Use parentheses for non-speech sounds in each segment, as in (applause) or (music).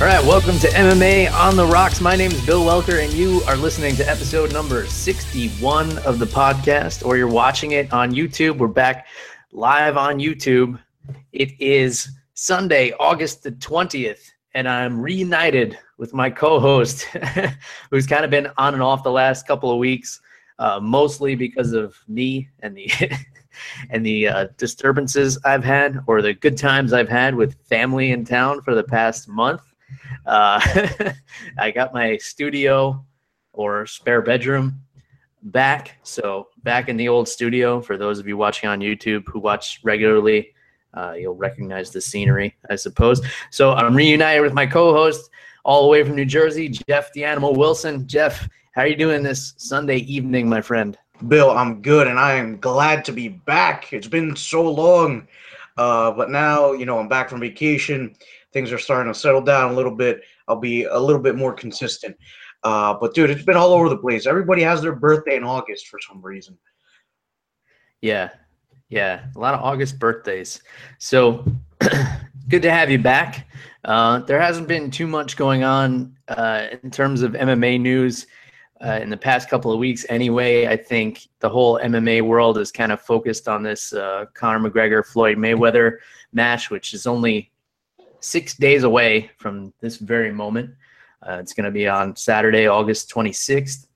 All right, welcome to MMA on the Rocks. My name is Bill Welker, and you are listening to episode number 61 of the podcast, or you're watching it on YouTube. We're back live on YouTube. It is Sunday, August the 20th, and I'm reunited with my co host, (laughs) who's kind of been on and off the last couple of weeks, uh, mostly because of me and the. (laughs) and the uh, disturbances I've had, or the good times I've had with family in town for the past month. Uh, (laughs) I got my studio or spare bedroom back. So back in the old studio. For those of you watching on YouTube who watch regularly, uh, you'll recognize the scenery, I suppose. So I'm reunited with my co-host all the way from New Jersey, Jeff the Animal Wilson. Jeff, how are you doing this Sunday evening, my friend? Bill, I'm good, and I am glad to be back. It's been so long, uh, but now you know I'm back from vacation things are starting to settle down a little bit. I'll be a little bit more consistent. Uh, but dude, it's been all over the place. Everybody has their birthday in August for some reason. Yeah, yeah, a lot of August birthdays. So (clears throat) good to have you back. Uh, there hasn't been too much going on uh, in terms of MMA news uh, in the past couple of weeks. Anyway, I think the whole MMA world is kind of focused on this uh, Conor McGregor Floyd Mayweather match, which is only six days away from this very moment. Uh, it's going to be on Saturday, August 26th.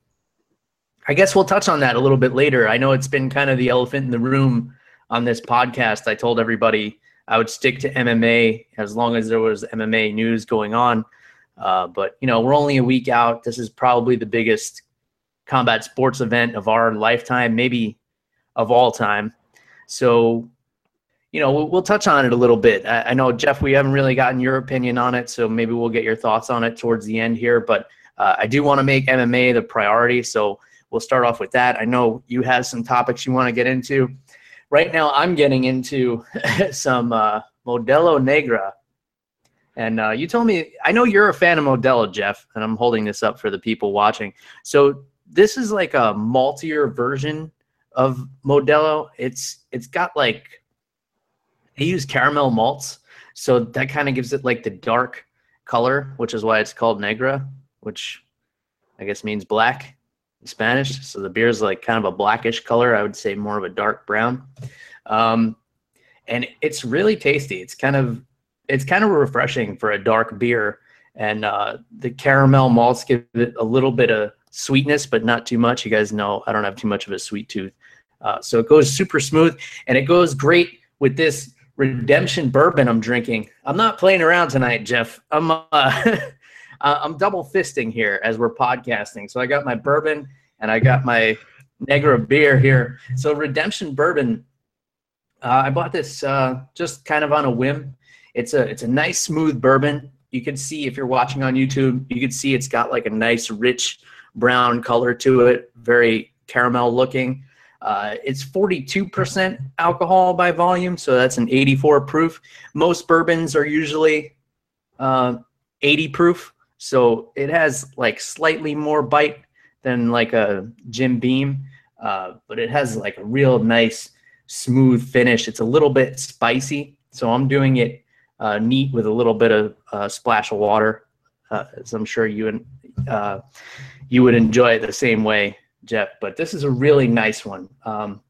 I guess we'll touch on that a little bit later. I know it's been kind of the elephant in the room on this podcast. I told everybody I would stick to MMA as long as there was MMA news going on. Uh, but, you know, we're only a week out. This is probably the biggest combat sports event of our lifetime, maybe of all time. So you know, we'll, we'll, touch on it a little bit. I, I, know, Jeff, we haven't really gotten your opinion on it, so maybe we'll get your thoughts on it towards the end here. But uh, I do want to make MMA the priority, so we'll start off with that. I know you have some topics you want to get into. Right now, I'm getting into (laughs) some uh, Modelo Negra. And uh, you told me, I know you're a fan of Modelo, Jeff, and I'm holding this up for the people watching. So this is like a maltier version of Modelo. It's it's got like they use caramel malts, so that kind of gives it like the dark color, which is why it's called negra, which I guess means black in Spanish. So the beer is like kind of a blackish color. I would say more of a dark brown. Um, and it's really tasty. It's kind of it's kind of refreshing for a dark beer. And uh, the caramel malts give it a little bit of sweetness, but not too much. You guys know I don't have too much of a sweet tooth. Uh, so it goes super smooth and it goes great with this redemption bourbon I'm drinking. I'm not playing around tonight, Jeff. I'm (laughs) uh, I'm double fisting here as we're podcasting. So I got my bourbon and I got my Negra beer here. So redemption bourbon. Uh, I bought this uh, just kind of on a whim. It's a it's a nice smooth bourbon. You can see if you're watching on YouTube, you can see it's got like a nice rich brown color to it, very caramel looking. Uh, it's 42% alcohol by volume, so that's an 84 proof. Most bourbons are usually uh, 80 proof, so it has like slightly more bite than like a Jim Beam, uh, but it has like a real nice smooth finish. It's a little bit spicy, so I'm doing it uh, neat with a little bit of uh, splash of water, uh, as I'm sure you and you would enjoy it the same way. Jeff, but this is a really nice one. Um,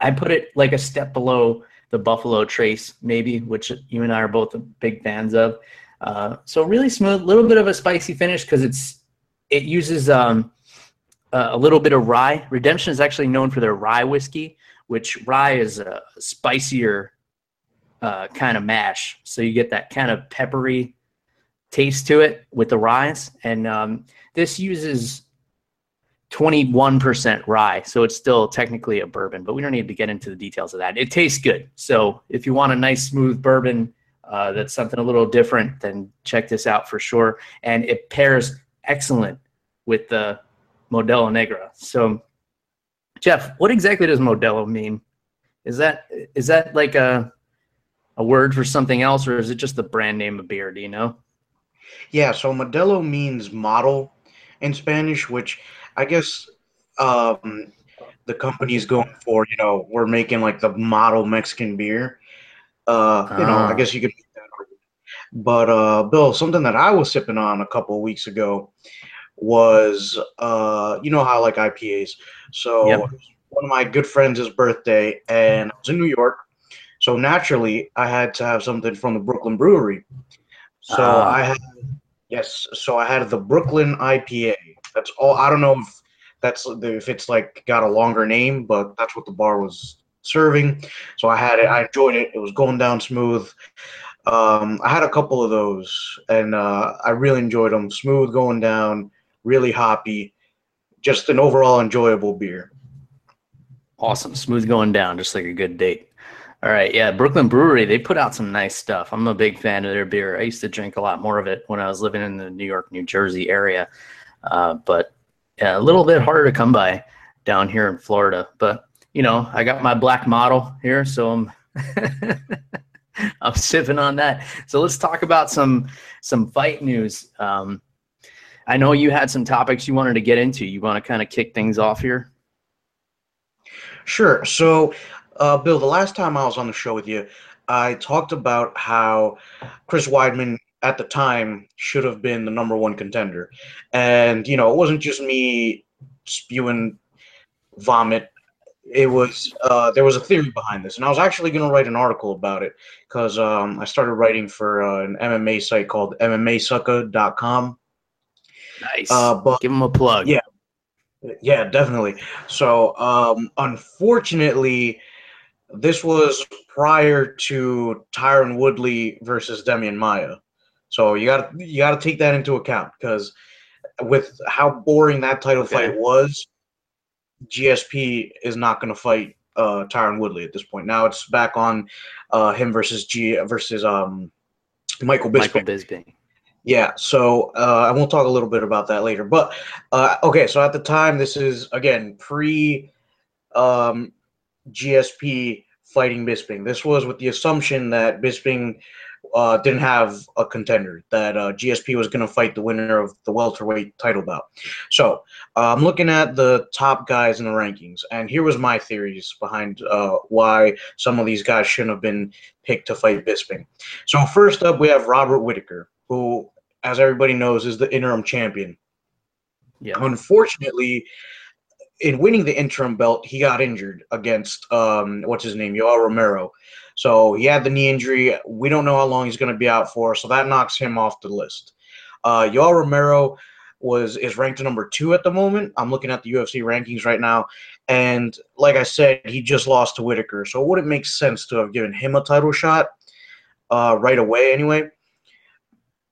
I put it like a step below the Buffalo Trace, maybe, which you and I are both big fans of. Uh, so really smooth, a little bit of a spicy finish because it's it uses um, a little bit of rye. Redemption is actually known for their rye whiskey, which rye is a spicier uh, kind of mash, so you get that kind of peppery taste to it with the rye. And um, this uses 21% rye. So it's still technically a bourbon, but we don't need to get into the details of that. It tastes good. So if you want a nice, smooth bourbon, uh, that's something a little different, then check this out for sure. And it pairs excellent with the Modelo Negra. So, Jeff, what exactly does Modelo mean? Is that is that like a a word for something else, or is it just the brand name of beer? Do you know? Yeah, so Modelo means model in Spanish, which I guess um, the company's going for. You know, we're making like the model Mexican beer. Uh, you know, I ah. guess you could make that argument. But uh, Bill, something that I was sipping on a couple of weeks ago was, uh, you know how like IPAs. So yep. one of my good friends' his birthday, and I was in New York. So naturally, I had to have something from the Brooklyn Brewery. So uh. I had yes, so I had the Brooklyn IPA. That's all. I don't know if that's if it's like got a longer name, but that's what the bar was serving. So I had it. I enjoyed it. It was going down smooth. Um, I had a couple of those, and uh, I really enjoyed them. Smooth going down, really hoppy, just an overall enjoyable beer. Awesome, smooth going down, just like a good date. All right, yeah, Brooklyn Brewery, they put out some nice stuff. I'm a big fan of their beer. I used to drink a lot more of it when I was living in the New York, New Jersey area, uh, but a little bit harder to come by down here in Florida. But you know, I got my black model here, so I'm (laughs) I'm sipping on that. So let's talk about some some fight news. Um, I know you had some topics you wanted to get into. You want to kind of kick things off here? Sure. So, uh, Bill, the last time I was on the show with you, I talked about how Chris Weidman at the time should have been the number one contender. And, you know, it wasn't just me spewing vomit. It was, uh, there was a theory behind this. And I was actually going to write an article about it because um, I started writing for uh, an MMA site called MMAsucka.com. Nice. Uh, but, Give them a plug. Yeah. Yeah, definitely. So, um, unfortunately, this was prior to Tyron Woodley versus Demian Maia. So you got to you got to take that into account because with how boring that title okay. fight was, GSP is not going to fight uh, Tyron Woodley at this point. Now it's back on uh, him versus G versus um, Michael Bisping. Michael Bisping. Yeah, so uh, I won't talk a little bit about that later. But uh, okay, so at the time, this is again pre um, GSP fighting Bisping. This was with the assumption that Bisping uh, didn't have a contender. That uh, GSP was going to fight the winner of the welterweight title bout. So uh, I'm looking at the top guys in the rankings, and here was my theories behind uh, why some of these guys shouldn't have been picked to fight Bisping. So first up, we have Robert Whitaker, who, as everybody knows, is the interim champion. Yeah. Unfortunately, in winning the interim belt, he got injured against um, what's his name, Yoel Romero. So he had the knee injury. We don't know how long he's going to be out for, so that knocks him off the list. Uh, Yoel Romero was is ranked number two at the moment. I'm looking at the UFC rankings right now, and like I said, he just lost to Whitaker, so it wouldn't make sense to have given him a title shot uh, right away. Anyway,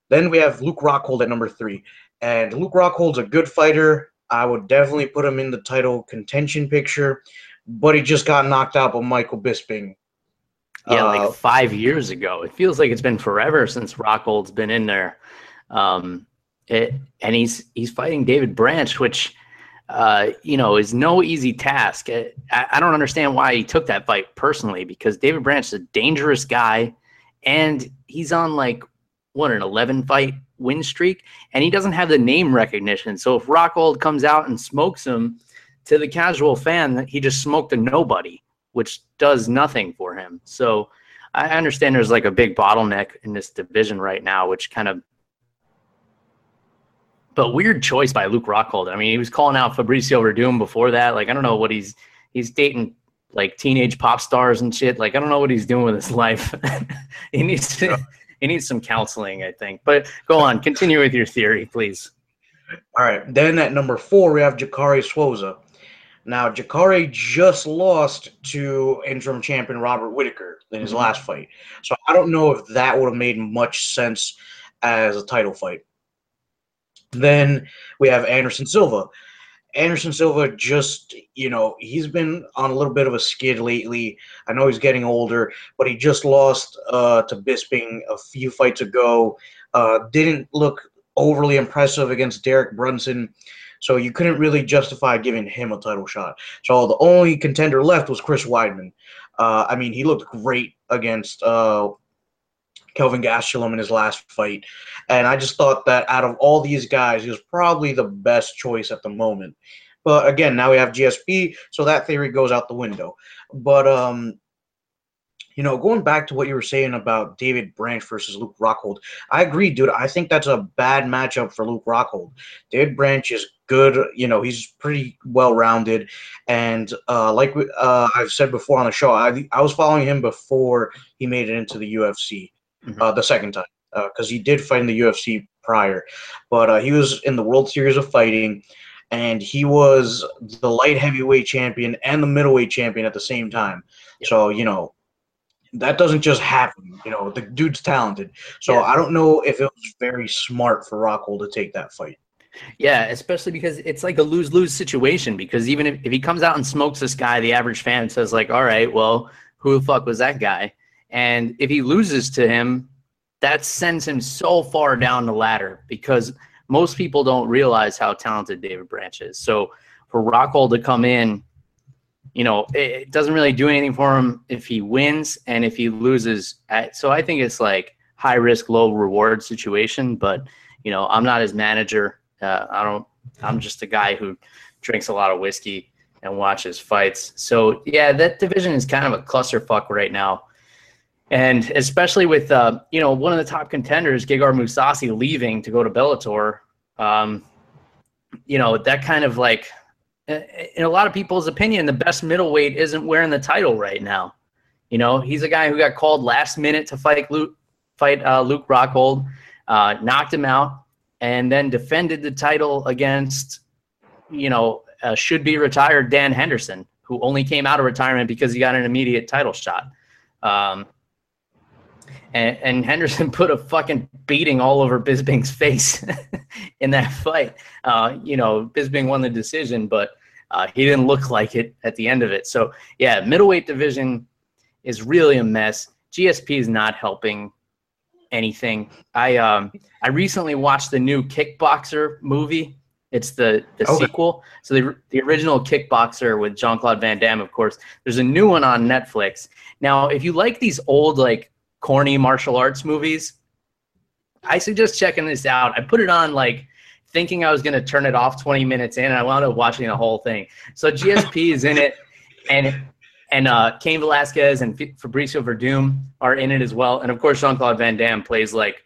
then we have Luke Rockhold at number three, and Luke Rockhold's a good fighter. I would definitely put him in the title contention picture, but he just got knocked out by Michael Bisping yeah, uh, like five years ago. It feels like it's been forever since Rockhold's been in there. Um, it, and he's he's fighting David Branch, which uh, you know is no easy task. I, I don't understand why he took that fight personally because David Branch is a dangerous guy, and he's on like what an eleven fight win streak, and he doesn't have the name recognition. So if Rockhold comes out and smokes him, to the casual fan, he just smoked a nobody which does nothing for him. So I understand there's like a big bottleneck in this division right now, which kind of but weird choice by Luke Rockhold. I mean, he was calling out Fabricio Werdum before that. Like, I don't know what he's he's dating like teenage pop stars and shit. Like, I don't know what he's doing with his (laughs) life. he needs to, he needs some counseling, I think. But go on, continue with your theory, please. All right. Then at number four, we have Jacare Souza. Now, Jacare just lost to interim champion Robert Whitaker in his mm-hmm. last fight. So I don't know if that would have made much sense as a title fight. Then we have Anderson Silva. Anderson Silva just, you know, he's been on a little bit of a skid lately. I know he's getting older, but he just lost uh, to Bisping a few fights ago. Uh, didn't look overly impressive against Derek Brunson. So you couldn't really justify giving him a title shot. So the only contender left was Chris Weidman. Uh, I mean, he looked great against uh, Kelvin Gastelum in his last fight. And I just thought that out of all these guys, he was probably the best choice at the moment. But again, now we have GSP, so that theory goes out the window. But um, you know, going back to what you were saying about David Branch versus Luke Rockhold, I agree, dude. I think that's a bad matchup for Luke Rockhold. David Branch is good. You know, he's pretty well rounded, and uh, like uh, I've said before on the show, I I was following him before he made it into the UFC, mm-hmm. uh, the second time, because uh, he did fight in the UFC prior, but uh, he was in the World Series of Fighting. And he was the light heavyweight champion and the middleweight champion at the same time. So, you know, that doesn't just happen. You know, the dude's talented. So yeah. I don't know if it was very smart for Rockhold to take that fight. Yeah, especially because it's like a lose lose situation. Because even if, if he comes out and smokes this guy, the average fan says, like, all right, well, who the fuck was that guy? And if he loses to him, that sends him so far down the ladder because most people don't realize how talented David Branch is. So for Rockhold to come in you know, it, doesn't really do anything for him if he wins and if he loses. At, so I think it's like high risk, low reward situation. But you know, I'm not his manager. Uh, I don't. I'm just a guy who drinks a lot of whiskey and watches fights. So yeah, that division is kind of a clusterfuck right now. And especially with uh, you know one of the top contenders, Gegard Mousasi, leaving to go to Bellator, um, you know that kind of like in a lot of people's opinion, the best middleweight isn't wearing the title right now. You know, he's a guy who got called last minute to fight Luke, fight uh, Luke Rockhold, uh, knocked him out, and then defended the title against, you know, uh, should be retired Dan Henderson, who only came out of retirement because he got an immediate title shot. Um, and, and, Henderson (laughs) put a fucking beating all over Bisping's face (laughs) in that fight. Uh, you know, Bisbing won the decision, but uh, he didn't look like it at the end of it. So yeah, middleweight division is really a mess. GSP is not helping anything. I um I recently watched the new Kickboxer movie. It's the the okay. sequel. So the the original Kickboxer with Jean Claude Van Damme, of course. There's a new one on Netflix. Now, if you like these old like corny martial arts movies, I suggest checking this out. I put it on like thinking I was going to turn it off 20 minutes in, and I wound up watching the whole thing. So GSP (laughs) is in it, and and uh, Cain Velasquez and Fabricio Werdum are in it as well, and of course Jean Claude Van Damme plays like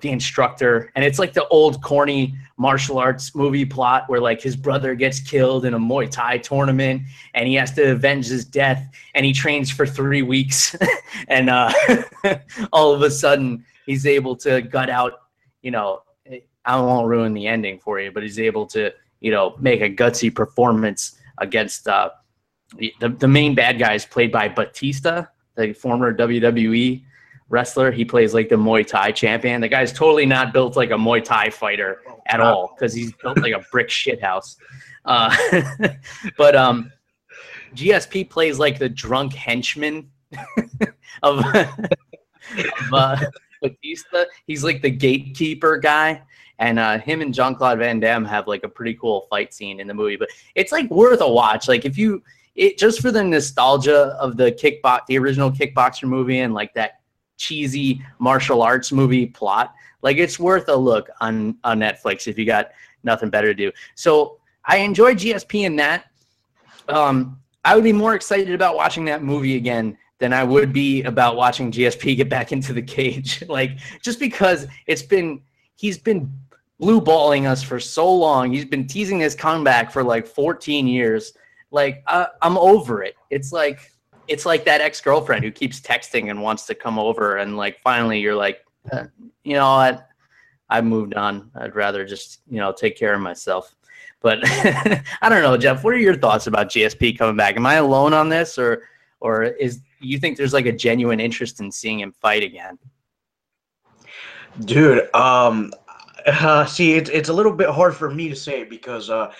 the instructor, and it's like the old corny martial arts movie plot where like his brother gets killed in a Muay Thai tournament, and he has to avenge his death, and he trains for three weeks, (laughs) and uh, (laughs) all of a sudden he's able to gut out, you know, I won't ruin the ending for you, but he's able to, you know, make a gutsy performance against uh, the the main bad guy is played by Batista, the former WWE wrestler. He plays like the Muay Thai champion. The guy's totally not built like a Muay Thai fighter at all because he's built like a brick shithouse. Uh, (laughs) but um, GSP plays like the drunk henchman (laughs) of, (laughs) of uh, Batista. He's like the gatekeeper guy. And uh, him and Jean Claude Van Damme have like a pretty cool fight scene in the movie. But it's like worth a watch. Like if you, it just for the nostalgia of the kickbox, the original kickboxer movie, and like that cheesy martial arts movie plot. Like it's worth a look on on Netflix if you got nothing better to do. So I enjoy GSP in that. Um, I would be more excited about watching that movie again than I would be about watching GSP (laughs) get back into the cage. (laughs) like just because it's been he's been blue balling us for so long. He's been teasing his comeback for like 14 years. Like I, I'm over it. It's like it's like that ex girlfriend who keeps texting and wants to come over, and like finally you're like, uh, you know what? I've moved on. I'd rather just you know take care of myself. But (laughs) I don't know, Jeff. What are your thoughts about GSP coming back? Am I alone on this, or or is you think there's like a genuine interest in seeing him fight again? Dude, um, uh, see, it's it's a little bit hard for me to say because uh,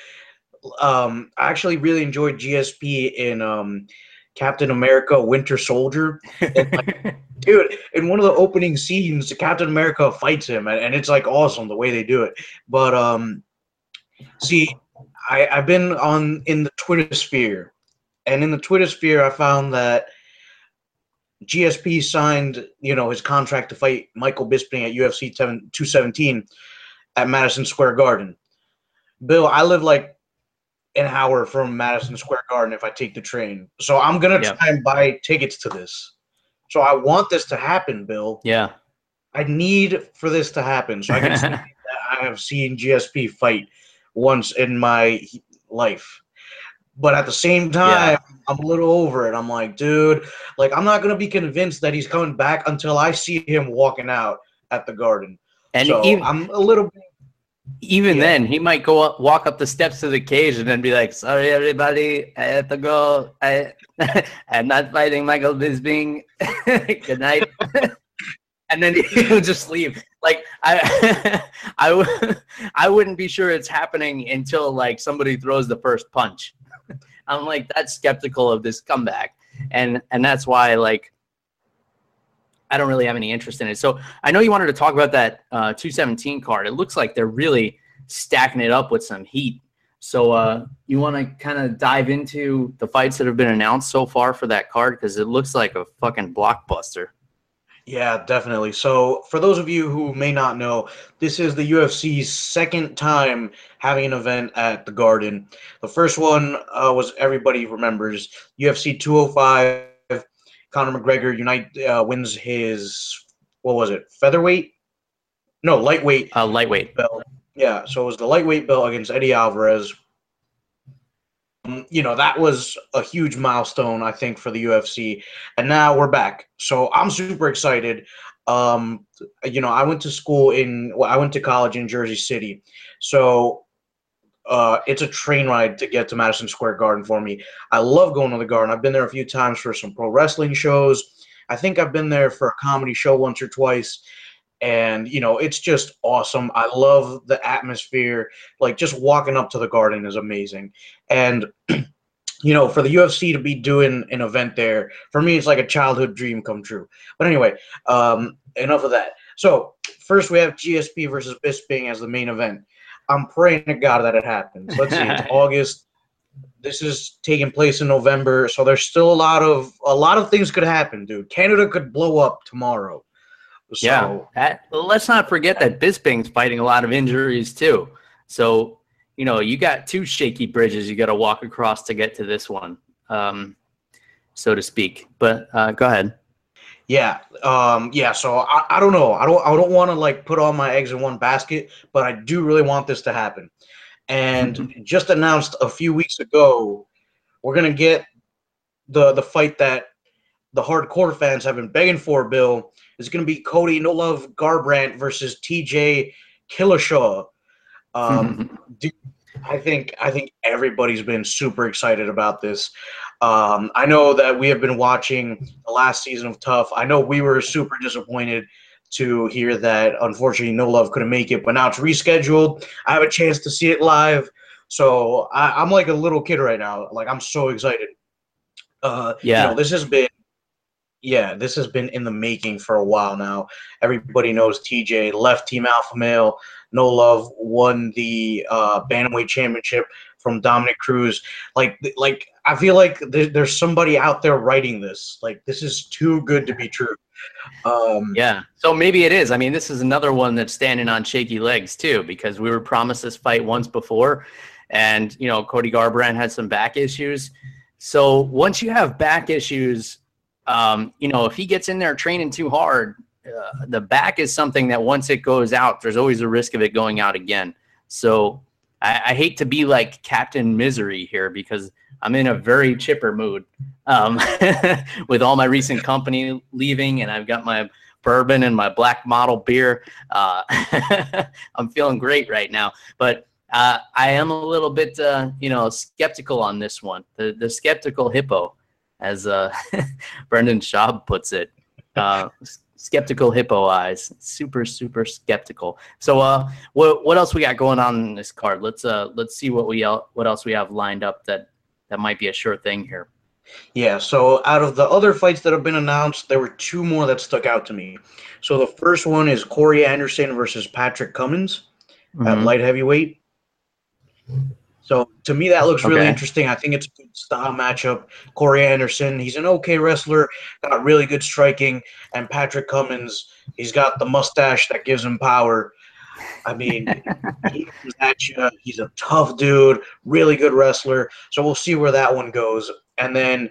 um, I actually really enjoyed GSP in um, Captain America: Winter Soldier. And, like, (laughs) dude, in one of the opening scenes, Captain America fights him, and, and it's like awesome the way they do it. But um, see, I, I've been on in the Twitter sphere, and in the Twitter sphere, I found that GSP signed, you know, his contract to fight Michael Bisping at UFC 217 at Madison Square Garden. Bill, I live like an hour from Madison Square Garden if I take the train. So I'm gonna try and buy tickets to this. So I want this to happen, Bill. Yeah. I need for this to happen so I can (laughs) see that I have seen GSP fight once in my life. But at the same time, yeah. I'm a little over it. I'm like, dude, like I'm not gonna be convinced that he's coming back until I see him walking out at the garden. And so even, I'm a little bit even yeah. then, he might go up, walk up the steps of the cage, and then be like, "Sorry, everybody, I have to go. I, (laughs) I'm not fighting Michael Bisping. (laughs) Good night." (laughs) and then he'll just leave. Like I, I, w- I wouldn't be sure it's happening until like somebody throws the first punch. I'm like that's skeptical of this comeback, and and that's why like I don't really have any interest in it. So I know you wanted to talk about that uh, 217 card. It looks like they're really stacking it up with some heat. So uh, you want to kind of dive into the fights that have been announced so far for that card because it looks like a fucking blockbuster. Yeah, definitely. So, for those of you who may not know, this is the UFC's second time having an event at the Garden. The first one uh, was everybody remembers UFC 205 Conor McGregor unite uh, wins his what was it featherweight? No, lightweight. Uh, lightweight belt. Yeah, so it was the lightweight belt against Eddie Alvarez. Um, you know that was a huge milestone, I think, for the UFC, and now we're back. So I'm super excited. Um, you know, I went to school in, well, I went to college in Jersey City, so uh, it's a train ride to get to Madison Square Garden for me. I love going to the Garden. I've been there a few times for some pro wrestling shows. I think I've been there for a comedy show once or twice. And, you know, it's just awesome. I love the atmosphere. Like, just walking up to the Garden is amazing. And, (clears throat) you know, for the UFC to be doing an event there, for me, it's like a childhood dream come true. But anyway, um, enough of that. So, first we have GSP versus Bisping as the main event. I'm praying to God that it happens. Let's see, it's (laughs) August. This is taking place in November, so there's still a lot of a lot of things could happen, dude. Canada could blow up tomorrow. So, yeah, that, let's not forget that Bisping's fighting a lot of injuries too. So you know you got two shaky bridges you got to walk across to get to this one, um, so to speak. But uh, go ahead. Yeah, um, yeah. So I, I don't know. I don't I don't want to like put all my eggs in one basket, but I do really want this to happen. And (laughs) mm-hmm. just announced a few weeks ago, we're gonna get the the fight that the hardcore fans have been begging for. Bill is gonna be Cody No Love Garbrandt versus T.J. Dillashaw. (laughs) Um, dude, I think I think everybody's been super excited about this. Um, I know that we have been watching the last season of TUF. I know we were super disappointed to hear that unfortunately No Love couldn't make it, but now it's rescheduled. I have a chance to see it live, so I, am like a little kid right now. Like I'm so excited. Uh, yeah, you know, this has been yeah, this has been in the making for a while now. Everybody knows TJ left Team Alpha Male. No Love won the uh, bantamweight championship from Dominick Cruz. Like, like I feel like there's somebody out there writing this. Like, this is too good to be true. Um, yeah. So maybe it is. I mean, this is another one that's standing on shaky legs too, because we were promised this fight once before, and you know, Cody Garbrandt had some back issues. So once you have back issues um, you know, if he gets in there training too hard, uh, the back is something that once it goes out, there's always a risk of it going out again. So I, I hate to be like Captain Misery here because I'm in a very chipper mood um, (laughs) with all my recent company leaving, and I've got my bourbon and my black model beer. Uh, (laughs) I'm feeling great right now, but uh, I am a little bit, uh, you know, skeptical on this one. The the skeptical hippo as uh, (laughs) Brendan Schaub puts it. Skeptical hippo eyes. Super, super skeptical. So, uh, what what else we got going on in this card? Let's uh, let's see what we what else we have lined up that that might be a sure thing here. Yeah. So, out of the other fights that have been announced, there were two more that stuck out to me. So, the first one is Corey Anderson versus Patrick Cummins mm-hmm. at light heavyweight. So to me, that looks really okay. interesting. I think it's a good style matchup. Corey Anderson, he's an okay wrestler, got really good striking, and Patrick Cummins, he's got the mustache that gives him power. I mean, (laughs) he He's a tough dude, really good wrestler. So we'll see where that one goes. And then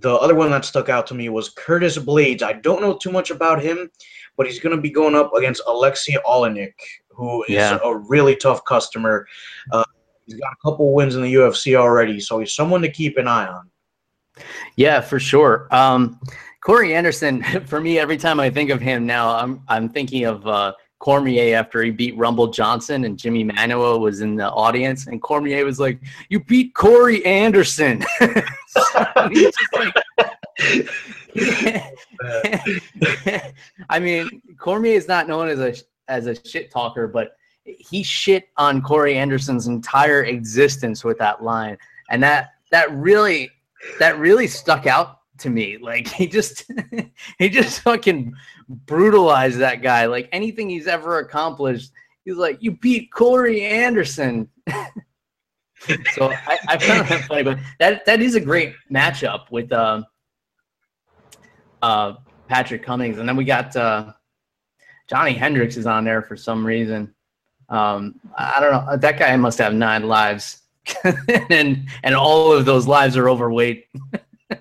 the other one that stuck out to me was Curtis Blaydes. I don't know too much about him, but he's going to be going up against Alexei Oleinik, who is yeah. a really tough customer. Uh, He's got a couple wins in the UFC already, so he's someone to keep an eye on. Yeah, for sure. Um, Corey Anderson, (laughs) for me, every time I think of him now, I'm I'm thinking of uh, Cormier after he beat Rumble Johnson and Jimi Manuwa was in the audience, and Cormier was like, "You beat Corey Anderson." (laughs) (laughs) I mean, Cormier is not known as a as a shit talker, but he shit on Corey Anderson's entire existence with that line, and that that really that really stuck out to me. Like he just (laughs) he just fucking brutalized that guy. Like anything he's ever accomplished, he's like, "You beat Corey Anderson." (laughs) so I, I, found that funny, but that that is a great matchup with uh, uh, Patrick Cummins, and then we got uh, Johnny Hendricks is on there for some reason. Um, I don't know. That guy must have nine lives, (laughs) and and all of those lives are overweight. (laughs)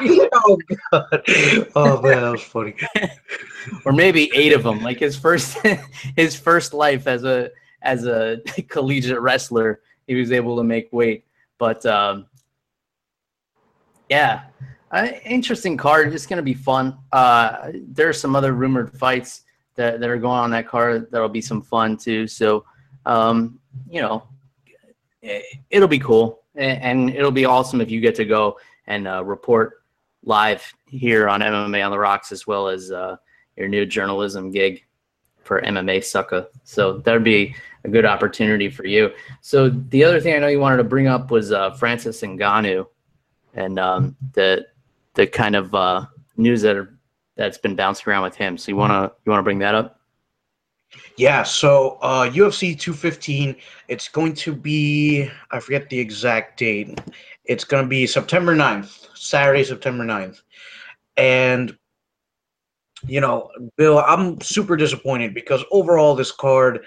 oh god! Oh man, that was funny. or maybe eight of them. Like his first (laughs) his first life as a as a collegiate wrestler, he was able to make weight. But um, yeah, uh, interesting card. It's going to be fun. Uh, there are some other rumored fights that, that are going on that car That'll be some fun too. So, um, you know, it, will be cool and, it'll be awesome if you get to go and uh, report live here on MMA on the Rocks as well as uh, your new journalism gig for MMA Sucka. So that'd be a good opportunity for you. So the other thing I know you wanted to bring up was uh, Francis Ngannou and um, the the kind of uh, news that are that's been bouncing around with him. So you wanna you wanna bring that up? Yeah. So uh, UFC 215. It's going to be I forget the exact date. It's going to be September 9th, Saturday, September 9th, and you know, Bill, I'm super disappointed because overall this card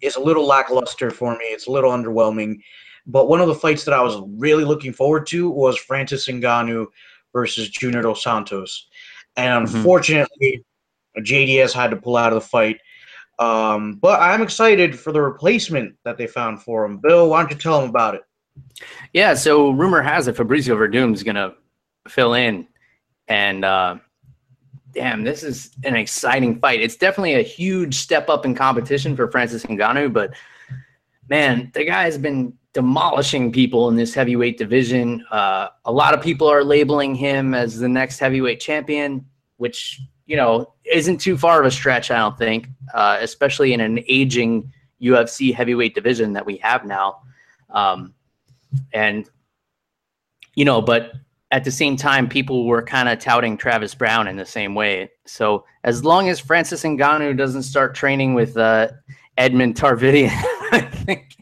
is a little lackluster for me. It's a little underwhelming. But one of the fights that I was really looking forward to was Francis Ngannou versus Junior Dos Santos and mm-hmm. unfortunately, mm-hmm. JDS had to pull out of the fight. Um, but I'm excited for the replacement that they found for him. Bill, why don't you tell him about it? Yeah, so rumor has it Fabricio Werdum is going to fill in, and uh, damn, this is an exciting fight. It's definitely a huge step up in competition for Francis Ngannou, but man, the guy has been demolishing people in this heavyweight division. Uh, a lot of people are labeling him as the next heavyweight champion, which you know isn't too far of a stretch, I don't think, uh, especially in an aging UFC heavyweight division that we have now. Um, and you know, but at the same time, people were kind of touting Travis Browne in the same way. So as long as Francis Ngannou doesn't start training with uh, Edmond Tarverdyan, I (laughs) think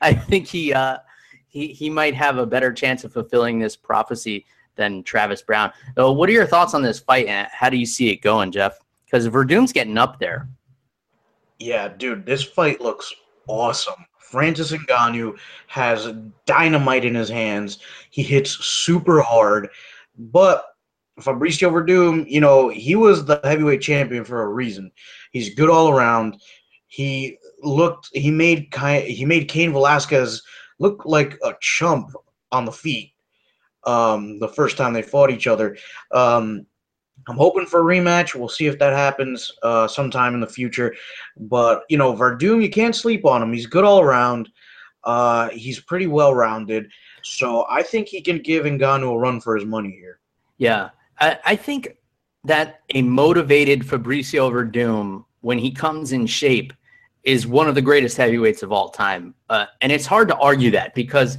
I think he uh, he he might have a better chance of fulfilling this prophecy than Travis Browne. So, what are your thoughts on this fight, and how do you see it going, Jeff? Because Werdum's getting up there. Yeah, dude, this fight looks awesome. Francis Ngannou has dynamite in his hands. He hits super hard, but Fabricio Werdum, you know, he was the heavyweight champion for a reason. He's good all around. He looked he made he made Cain Velasquez look like a chump on the feet um, the first time they fought each other. Um, I'm hoping for a rematch. We'll see if that happens uh, sometime in the future. But you know, Werdum, you can't sleep on him. He's good all around. Uh, he's pretty well rounded. So I think he can give Ngannou a run for his money here. Yeah, I, I think that a motivated Fabricio Werdum, when he comes in shape, is one of the greatest heavyweights of all time. Uh, and it's hard to argue that because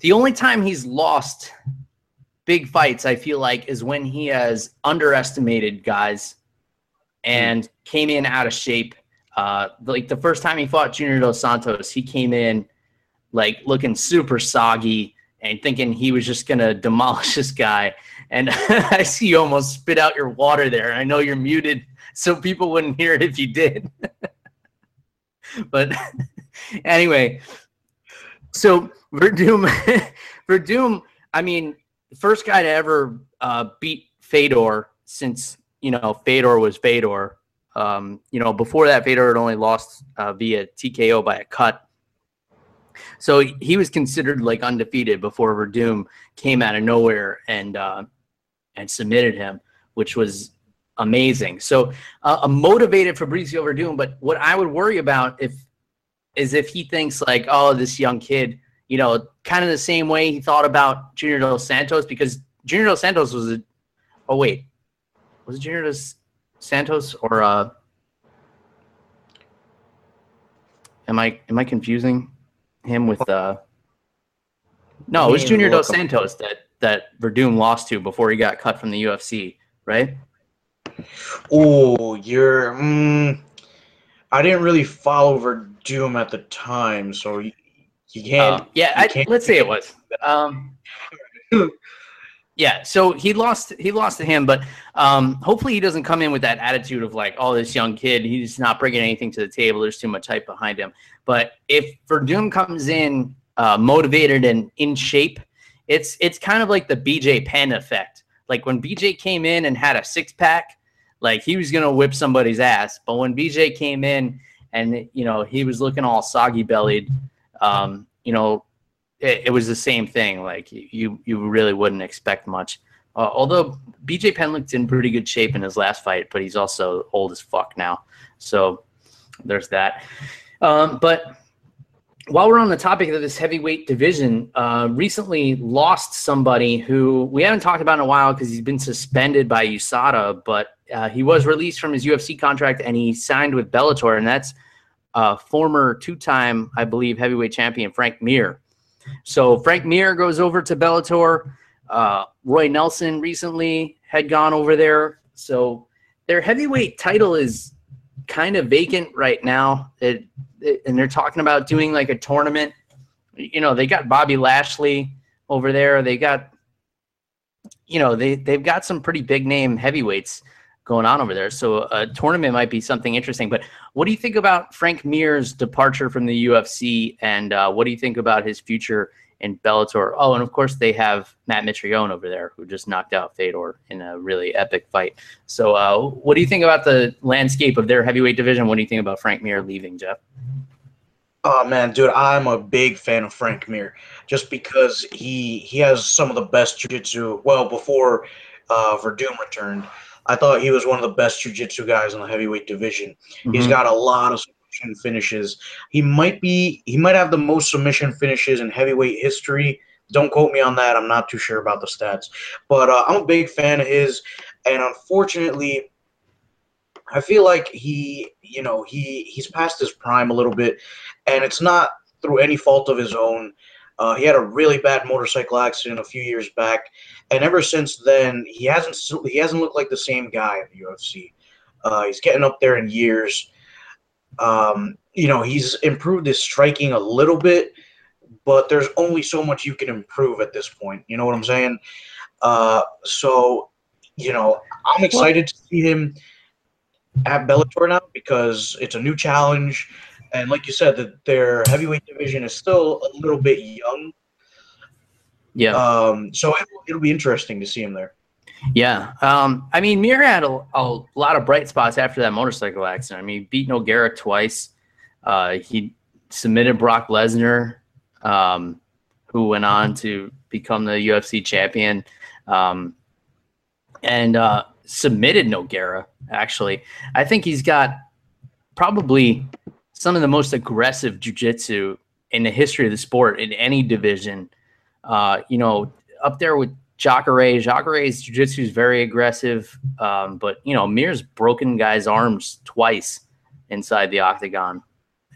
the only time he's lost big fights, I feel like, is when he has underestimated guys and came in out of shape. Uh, like the first time he fought Junior Dos Santos, he came in like looking super soggy and thinking he was just gonna (laughs) demolish this guy. And (laughs) I see you almost spit out your water there. I know you're muted, so people wouldn't hear it if you did. (laughs) (laughs) but anyway, so Werdum, Werdum, (laughs) I mean, first guy to ever uh, beat Fedor since you know Fedor was Fedor. Um, you know, before that, Fedor had only lost uh, via TKO by a cut. So he was considered like undefeated before Werdum came out of nowhere and uh, and submitted him, which was amazing. So uh, a motivated Fabricio Werdum, but what I would worry about if is if he thinks like, oh, this young kid, you know, kind of the same way he thought about Junior Dos Santos because Junior Dos Santos was a, oh wait, was it Junior Dos Santos or uh, am I am I confusing him with uh? No, it was Junior Dos Santos that that Werdum lost to before he got cut from the UFC, right? Oh, you're. Mm, I didn't really follow Werdum at the time, so you, you can't. Uh, yeah, you I, can't let's say it was. Um, (laughs) yeah, so he lost. He lost to him, but um, hopefully he doesn't come in with that attitude of like, "Oh, this young kid, he's not bringing anything to the table. There's too much hype behind him." But if Werdum comes in uh, motivated and in shape, it's it's kind of like the BJ Penn effect. Like when BJ came in and had a six pack, like he was gonna whip somebody's ass. But when BJ came in and you know he was looking all soggy bellied, um, you know, it, it, was the same thing. Like you you really wouldn't expect much. Uh, although BJ Penn looked in pretty good shape in his last fight, but he's also old as fuck now. So there's that. Um, but while we're on the topic of this heavyweight division, uh, recently lost somebody who we haven't talked about in a while because he's been suspended by USADA, but uh, he was released from his UFC contract and he signed with Bellator, and that's uh, former two-time, I believe, heavyweight champion Frank Mir. So Frank Mir goes over to Bellator. Uh, Roy Nelson recently had gone over there. So their heavyweight title is kind of vacant right now. It and they're talking about doing like a tournament. You know, they got Bobby Lashley over there. They got, you know, they they've got some pretty big name heavyweights going on over there. So a tournament might be something interesting. But what do you think about Frank Mir's departure from the UFC, and uh, what do you think about his future in Bellator. Oh, and of course they have Matt Mitrione over there who just knocked out Fedor in a really epic fight. So, uh, what do you think about the landscape of their heavyweight division? What do you think about Frank Mir leaving, Jeff? Oh man, dude, I'm a big fan of Frank Mir just because he he has some of the best jiu-jitsu. Well, before uh, Werdum returned, I thought he was one of the best jiu-jitsu guys in the heavyweight division. Mm-hmm. He's got a lot of submission finishes. He might be he might have the most submission finishes in heavyweight history. Don't quote me on that. I'm not too sure about the stats, but uh, I'm a big fan of his. And unfortunately, I feel like he, you know, he he's past his prime a little bit, and it's not through any fault of his own. Uh, he had a really bad motorcycle accident a few years back, and ever since then, he hasn't he hasn't looked like the same guy in the UFC. Uh, he's getting up there in years. Um, you know, he's improved his striking a little bit, but there's only so much you can improve at this point. You know what I'm saying? Uh, so, you know, I'm excited to see him at Bellator now because it's a new challenge. And like you said, that their heavyweight division is still a little bit young. Yeah. Um, so it, it'll be interesting to see him there. Yeah. Um, I mean, Mir had a, a, lot of bright spots after that motorcycle accident. I mean, he beat Nogueira twice. Uh, he submitted Brock Lesnar, um, who went on to become the UFC champion, um, and uh, submitted Nogueira, actually. I think he's got probably some of the most aggressive jiu-jitsu in the history of the sport in any division. Uh, you know, up there with Jacare. Jacare's jiu-jitsu is very aggressive, um, but you know Mir's broken guys' arms twice inside the octagon,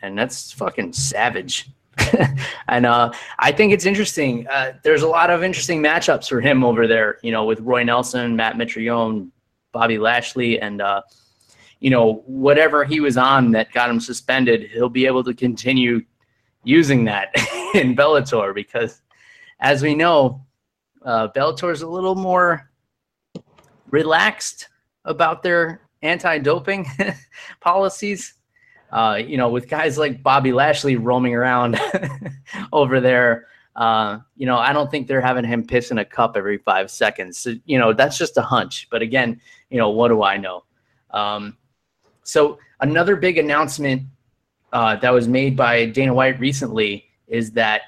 and that's fucking savage. (laughs) and uh, I think it's interesting. Uh, there's a lot of interesting matchups for him over there. You know, with Roy Nelson, Matt Mitrione, Bobby Lashley, and uh, you know whatever he was on that got him suspended, he'll be able to continue using that (laughs) in Bellator because, as we know, uh, Bellator is a little more relaxed about their anti-doping (laughs) policies. Uh, you know, with guys like Bobby Lashley roaming around (laughs) over there, uh, you know, I don't think they're having him piss in a cup every five seconds. So, you know, that's just a hunch. But again, you know, what do I know? Um, so another big announcement uh, that was made by Dana White recently is that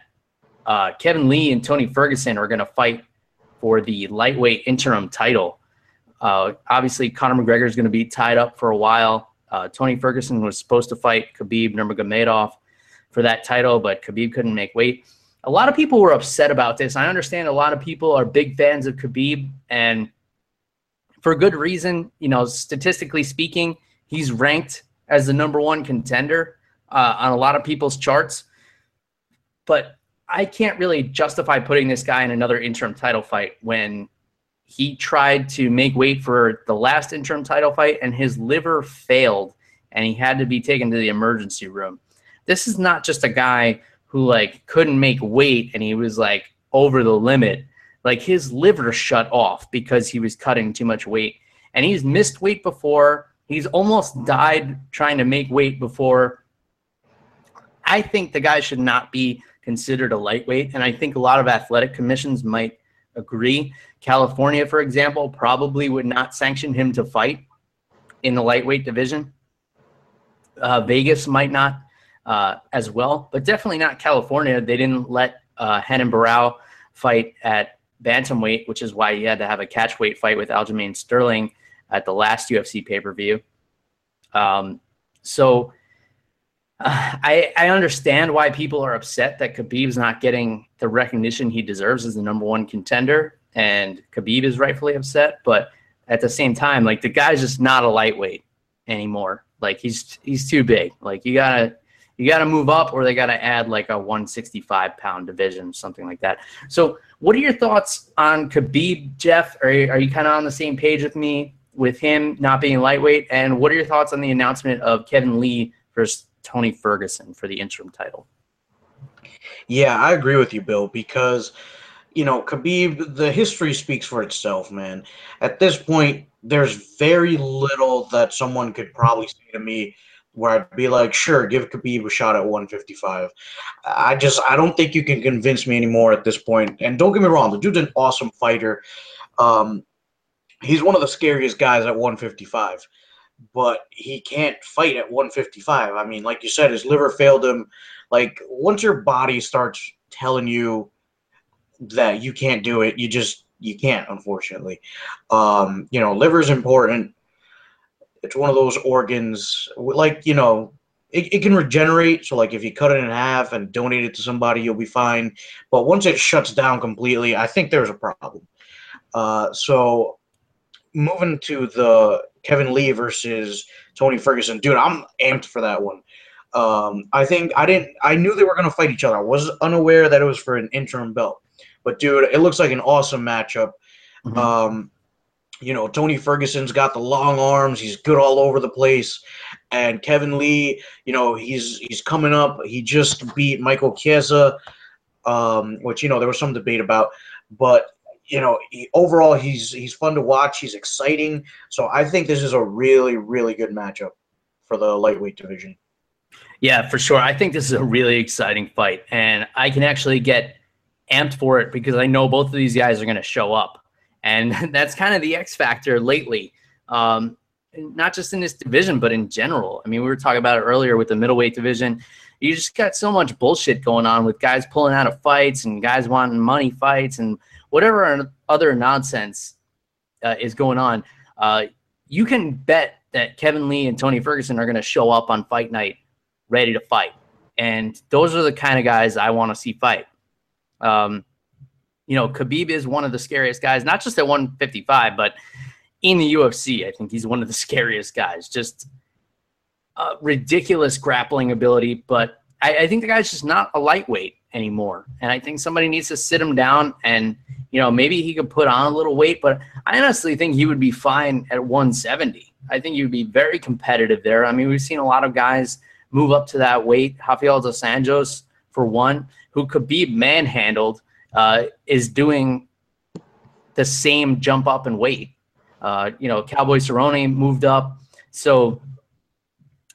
uh, Kevin Lee and Tony Ferguson are going to fight for the lightweight interim title. Uh, obviously, Conor McGregor is going to be tied up for a while. Uh, Tony Ferguson was supposed to fight Khabib Nurmagomedov for that title, but Khabib couldn't make weight. A lot of people were upset about this. I understand a lot of people are big fans of Khabib, and for good reason. You know, statistically speaking, he's ranked as the number one contender uh, on a lot of people's charts. But I can't really justify putting this guy in another interim title fight when he tried to make weight for the last interim title fight and his liver failed and he had to be taken to the emergency room. This is not just a guy who like couldn't make weight and he was like over the limit. Like his liver shut off because he was cutting too much weight. And he's missed weight before. He's almost died trying to make weight before. I think the guy should not be considered a lightweight. And I think a lot of athletic commissions might agree. California, for example, probably would not sanction him to fight in the lightweight division. Uh, Vegas might not uh, as well, but definitely not California. They didn't let uh, Renan Barão fight at bantamweight, which is why he had to have a catchweight fight with Aljamain Sterling at the last UFC pay per view. Um, so uh, I, I understand why people are upset that Khabib's not getting the recognition he deserves as the number one contender, and Khabib is rightfully upset. But at the same time, like the guy's just not a lightweight anymore. Like he's he's too big. Like you gotta you gotta move up, or they gotta add like a 165 pound division, something like that. So, what are your thoughts on Khabib, Jeff? Are you, are you kind of on the same page with me with him not being lightweight? And what are your thoughts on the announcement of Kevin Lee versus Tony Ferguson for the interim title. Yeah, I agree with you, Bill, because you know, Khabib, the history speaks for itself, man. At this point, there's very little that someone could probably say to me where I'd be like, sure, give Khabib a shot at 155. I just, I don't think you can convince me anymore at this point. And don't get me wrong, the dude's an awesome fighter. Um, he's one of the scariest guys at 155 but he can't fight at 155. I mean, like you said, his liver failed him. Like once your body starts telling you that you can't do it, you just you can't, unfortunately. Um, you know, liver's important. It's one of those organs, like you know, it, it can regenerate. So, like if you cut it in half and donate it to somebody, you'll be fine. But once it shuts down completely, I think there's a problem. Uh, so, moving to the Kevin Lee versus Tony Ferguson. Dude, I'm amped for that one. Um, I think I didn't. I knew they were going to fight each other. I was unaware that it was for an interim belt. But dude, it looks like an awesome matchup. Mm-hmm. Um, you know, Tony Ferguson's got the long arms. He's good all over the place. And Kevin Lee, you know, he's he's coming up. He just beat Michael Chiesa, um, which you know there was some debate about. But you know, he, overall he's he's fun to watch. He's exciting. So I think this is a really really good matchup for the lightweight division. Yeah, for sure. I think this is a really exciting fight, and I can actually get amped for it because I know both of these guys are going to show up, and (laughs) that's kind of the X factor lately. Um, not just in this division, but in general. I mean, we were talking about it earlier with the middleweight division. You just got so much bullshit going on with guys pulling out of fights and guys wanting money fights and whatever other nonsense uh, is going on, uh, you can bet that Kevin Lee and Tony Ferguson are going to show up on fight night ready to fight. And those are the kind of guys I want to see fight. Um, you know, Khabib is one of the scariest guys, not just at 155, but in the UFC. I think he's one of the (laughs) scariest guys. Just uh, ridiculous grappling ability, but I, I think the guy's just not a lightweight anymore. And I think somebody needs to sit him down and, you know, maybe he could put on a little weight, but I honestly think he would be fine at 170. I think he would be very competitive there. I mean, we've seen a lot of guys move up to that weight. Rafael dos Anjos, for one, who could be manhandled, uh, is doing the same jump up in weight. Uh, you know, Cowboy Cerrone moved up. So,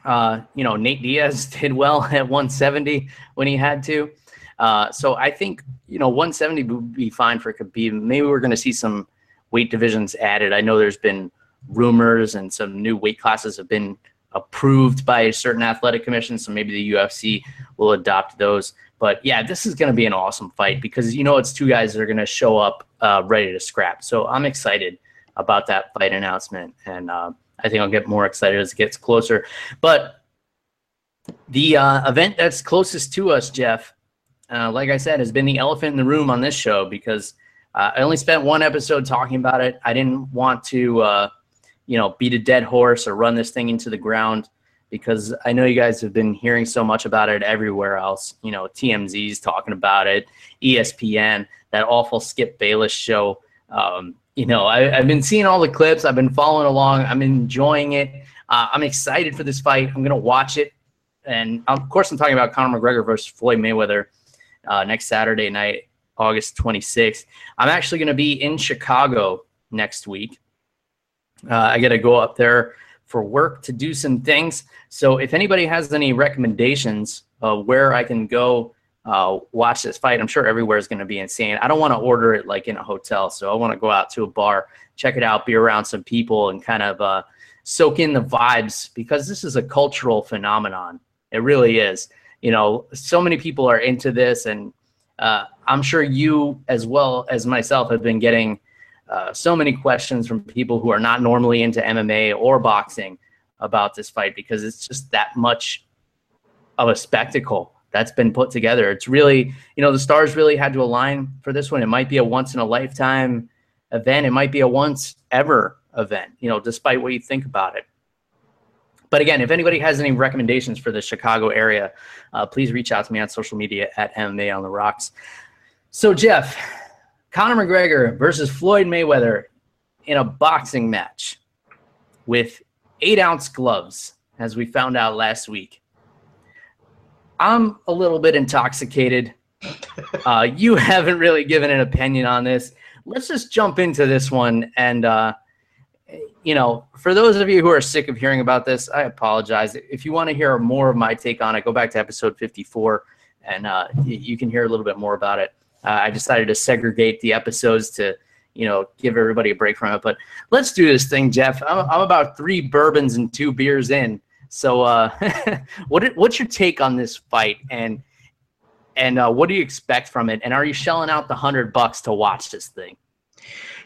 uh, you know, Nate Diaz (laughs) did well at 170 when he had to. Uh, so I think, you know, 170 would be fine for Khabib. Maybe we're going to see some weight divisions added. I know there's been rumors and some new weight classes have been approved by certain athletic commissions. So maybe the UFC will adopt those. But yeah, this is going to be an awesome fight because you know it's two guys that are going to show up uh, ready to scrap. So I'm excited about that fight announcement, and uh, I think I'll get more excited as it gets closer. But the uh, event that's closest to us, Jeff, uh, like I said, has been the elephant in the room on this show because uh, I only spent one episode talking about it. I didn't want to, uh, you know, beat a dead horse or run this thing into the ground because I know you guys have been hearing so much about it everywhere else. You know, TMZ's talking about it, ESPN, that awful Skip Bayless show. Um, you know, I, have been seeing all the clips. I've been following along. I'm enjoying it. Uh, I'm excited for this fight. I'm going to watch it. And of course, I'm talking about Conor McGregor versus Floyd Mayweather uh, next Saturday night, August 26th. I'm actually going to be in Chicago next week. Uh, I got to go up there for work to do some things. So if anybody has any recommendations of where I can go uh, watch this fight, I'm sure everywhere is going to be insane. I don't want to order it like in a hotel, so I want to go out to a bar, check it out, be around some people, and kind of uh, soak in the vibes because this is a cultural phenomenon. It really is. You know, so many people are into this, and uh, I'm sure you, as well as myself, have been getting uh, so many questions from people who are not normally into MMA or boxing about this fight because it's just that much of a spectacle that's been put together. It's really, you know, the stars really had to align for this one. It might be a once in a lifetime event. It might be a once ever event, you know, despite what you think about it. But again, if anybody has any recommendations for the Chicago area, uh, please reach out to me on social media at MMA on the Rocks. So, Jeff, Conor McGregor versus Floyd Mayweather in a boxing match with eight ounce gloves, as we found out last week. I'm a little bit intoxicated. (laughs) Uh, you (laughs) haven't really given an opinion on this. Let's just jump into this one. And, uh, you know, for those of you who are sick of hearing about this, I apologize. If you want to hear more of my take on it, go back to episode 54 and uh, you can hear a little bit more about it. Uh, I decided to segregate the episodes to, you know, give everybody a break from it. But let's do this thing, Jeff. I'm, I'm about three bourbons and two beers in. So, uh, (laughs) what what's your take on this fight, and and uh, what do you expect from it? And are you shelling out the hundred bucks to watch this thing?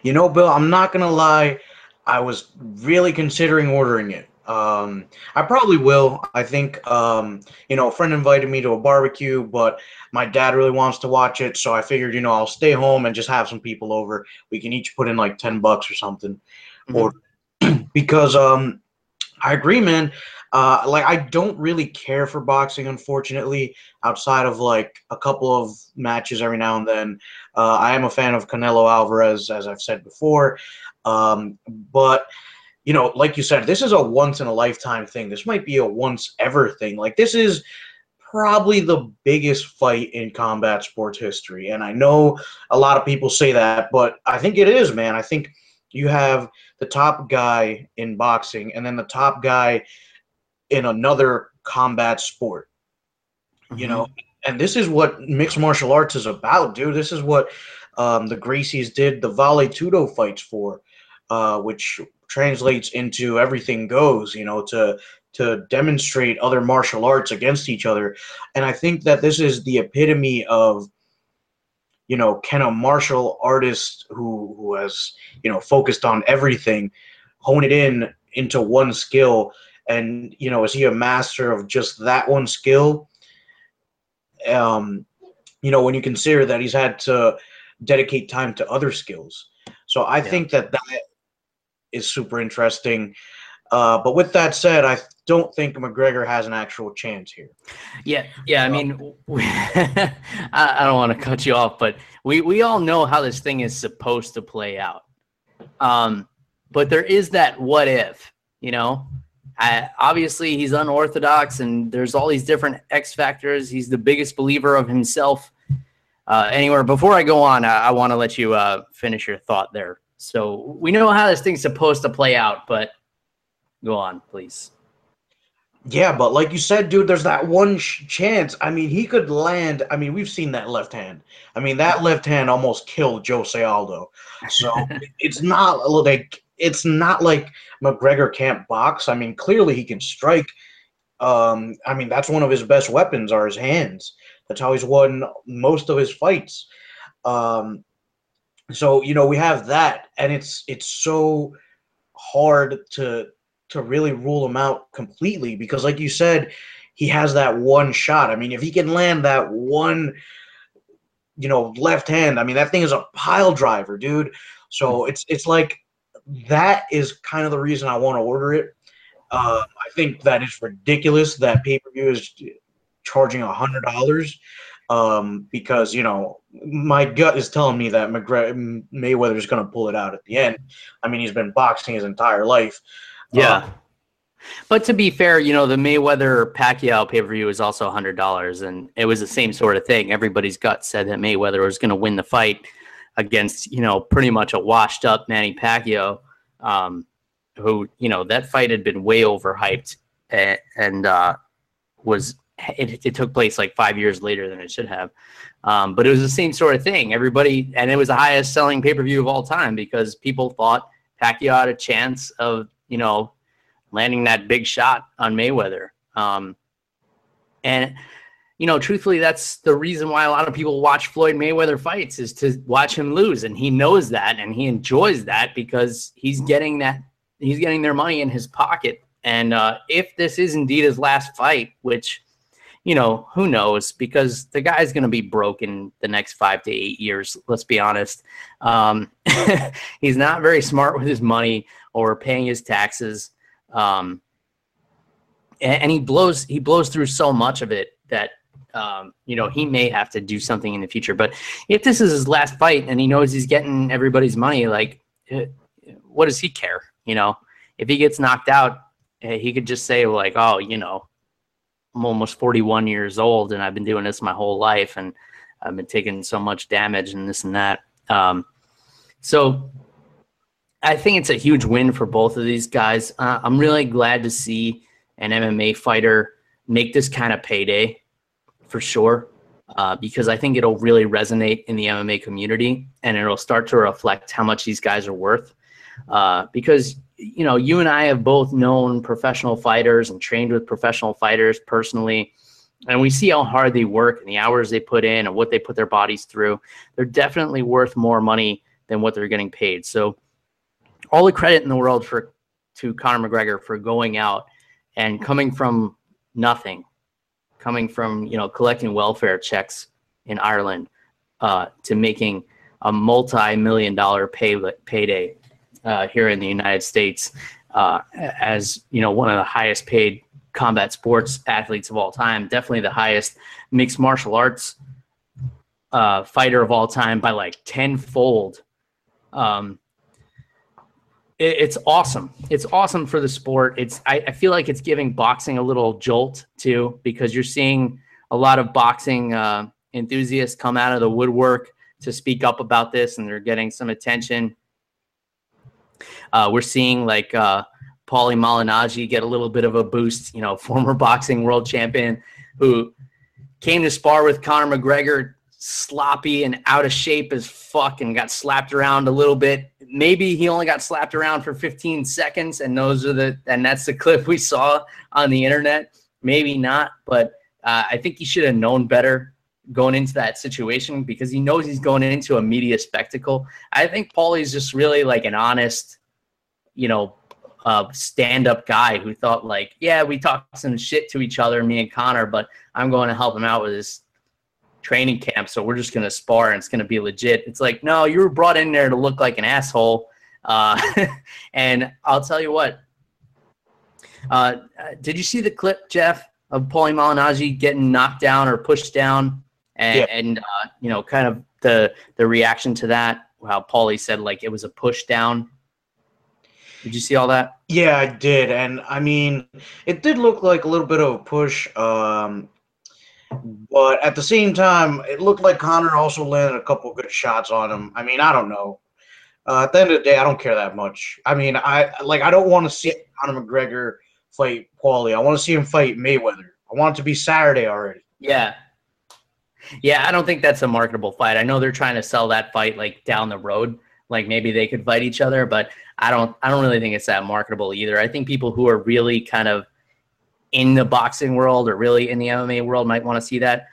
You know, Bill, I'm not gonna lie. I was really considering ordering it. Um, I probably will. I think, um, you know, a friend invited me to a barbecue, but my dad really wants to watch it. So I figured, you know, I'll stay home and just have some people over. We can each put in like 10 bucks or something. Mm-hmm. Or (clears throat) because, um, I agree, man. Uh, like I don't really care for boxing, unfortunately, outside of like a couple of matches every now and then. Uh, I am a fan of Canelo Alvarez, as I've said before. Um, but you know, like you said, this is a once in a lifetime thing. This might be a once ever thing. Like this is probably the biggest fight in combat sports history. And I know a lot of people say that, but I think it is, man. I think you have the top guy in boxing and then the top guy in another combat sport. Mm-hmm. You know, and this is what mixed martial arts is about, dude. This is what um, the Gracies did the Vale Tudo fights for, uh, which translates into everything goes, you know, to to demonstrate other martial arts against each other. And I think that this is the epitome of you know, can a martial artist who who has, you know, focused on everything hone it in into one skill and you know, is he a master of just that one skill? Um, you know, when you consider that he's had to dedicate time to other skills. So I yeah. think that that is super interesting. Uh, but with that said, I don't think McGregor has an actual chance here. Yeah, yeah. I mean, (laughs) I, I don't want to cut you off, but we we all know how this thing is supposed to play out. Um, but there is that what if, you know. I, obviously, he's unorthodox, and there's all these different X factors. He's the biggest believer of himself. Uh, anywhere before I go on, I, I want to let you uh, finish your thought there. So we know how this thing's supposed to play out, but go on, please. Yeah, but like you said, dude, there's that one sh- chance. I mean, he could land. I mean, we've seen that left hand. I mean, that left hand almost killed Jose Aldo. So (laughs) it's not like it's not like McGregor can't box. I mean, clearly he can strike. Um, I mean, that's one of his best weapons are his hands. That's how he's won most of his fights. Um, so you know we have that, and it's it's so hard to to really rule him out completely because, like you said, he has that one shot. I mean, if he can land that one, you know, left hand, I mean, that thing is a pile driver, dude. So it's it's like that is kind of the reason I want to order it. Uh, I think that is ridiculous that pay per view is charging a hundred dollars um, because you know my gut is telling me that McGregor Mayweather is going to pull it out at the end. I mean, he's been boxing his entire life. Yeah. Uh, but to be fair, you know, the Mayweather Pacquiao pay per view is also hundred dollars, and it was the same sort of thing. Everybody's gut said that Mayweather was going to win the fight against, you know, pretty much a washed up Manny Pacquiao, um, who, you know, that fight had been way overhyped and, and uh, was it, it, took place like five years later than it should have. Um, but it was the same sort of thing. Everybody, and it was the highest selling pay per view of all time because people thought Pacquiao had a chance of, you know, landing that big shot on Mayweather. Um, and, you know, truthfully, that's the reason why a lot of people watch Floyd Mayweather fights is to watch him lose. And he knows that and he enjoys that because he's getting that, he's getting their money in his pocket. And uh, if this is indeed his last fight, which, you know, who knows? Because the guy's going to be broken the next five to eight years. Let's be honest. Um, (laughs) he's not very smart with his money or paying his taxes, um, and, and, he blows he blows through so much of it that um, you know he may have to do something in the future. But if this is his last fight and he knows he's getting everybody's money, like, eh, what does he care? You know, if he gets knocked out, eh, he could just say like, oh, you know I'm almost 41 years old and I've been doing this my whole life and I've been taking so much damage and this and that. Um, so I think it's a huge win for both of these guys. Uh, I'm really glad to see an MMA fighter make this kind of payday for sure. Uh, because I think it'll really resonate in the MMA community and it'll start to reflect how much these guys are worth. Uh, because you know, you and I have both known professional fighters and trained with professional fighters personally, and we see how hard they work and the hours they put in and what they put their bodies through. They're definitely worth more money than what they're getting paid. So, all the credit in the world for to Conor McGregor for going out and coming from nothing, coming from you know collecting welfare checks in Ireland uh, to making a multi-million dollar pay payday uh, here in the United States uh, as you know one of the highest paid combat sports athletes of all time, definitely the highest mixed martial arts uh, fighter of all time by like tenfold. Um, it, it's awesome. It's awesome for the sport. It's I, I, feel like it's giving boxing a little jolt too because you're seeing a lot of boxing uh, enthusiasts come out of the woodwork to speak up about this, and they're getting some attention. Uh, we're seeing like uh, Paulie Malignaggi get a little bit of a boost. You know, (laughs) former boxing world champion who came to spar with Conor McGregor, sloppy and out of shape as fuck, and got slapped around a little bit. Maybe he only got slapped around for 15 seconds, and those are the and that's the (laughs) clip we saw on the internet. Maybe not, but uh, I think he should have known better going into that situation because he knows he's going into a media spectacle. I think Paulie's just really like an honest, you know, uh, stand-up guy who thought like, yeah, we talked some shit to each other, me and Conor, but I'm going to help him out with his training camp, so we're just gonna spar and it's gonna be legit. It's like, no, you were brought in there to look like an asshole. Uh, (laughs) and I'll tell you what. Uh, did you see the clip, Jeff, of Paulie Malignaggi getting knocked down or pushed down, and, yeah. and uh, you know, kind of the the reaction to that? How Paulie said like it was a push down. Did you see all that? Yeah, I did, and I mean, it did look like a little bit of a push. Um, but at the same time, it looked like Conor also landed a couple good shots on him. I mean, I don't know. Uh, at the end of the day, I don't care that much. I mean, I like I don't want to see Conor McGregor fight Paulie. I want to see him fight Mayweather. I want it to be Saturday already. Yeah. Yeah, I don't think that's a marketable fight. I know they're trying to sell that fight like down the road, like maybe they could fight each other, but I don't I don't really think it's that marketable either. I think people who are really kind of in the boxing world or really in the MMA world might want to see that.